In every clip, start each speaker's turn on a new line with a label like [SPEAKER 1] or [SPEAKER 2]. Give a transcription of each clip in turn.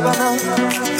[SPEAKER 1] Havana.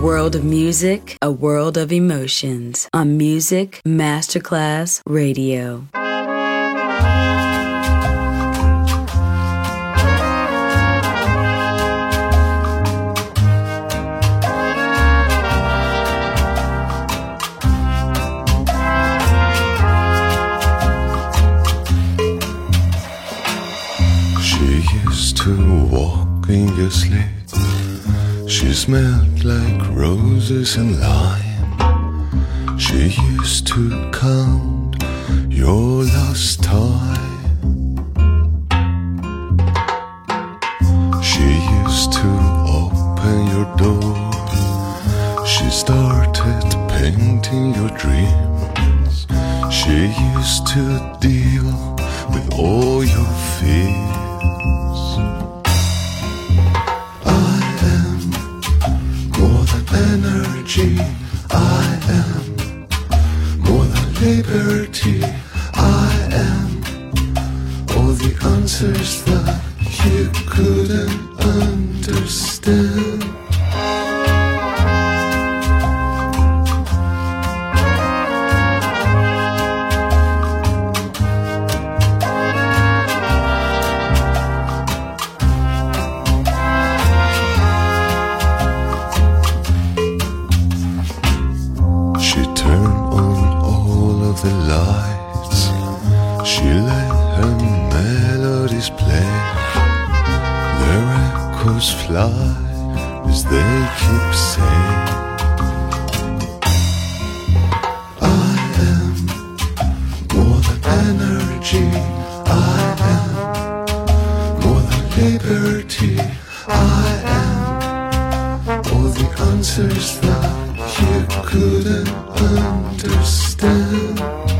[SPEAKER 2] World of music, a world of emotions on Music Masterclass Radio.
[SPEAKER 3] She used to walk in your sleep. She smelled like roses and lime. She used to count your lost time. She used to open your door. She started painting your dreams. She used to deal with all your fears. Liberty. I am all the answers that you couldn't understand.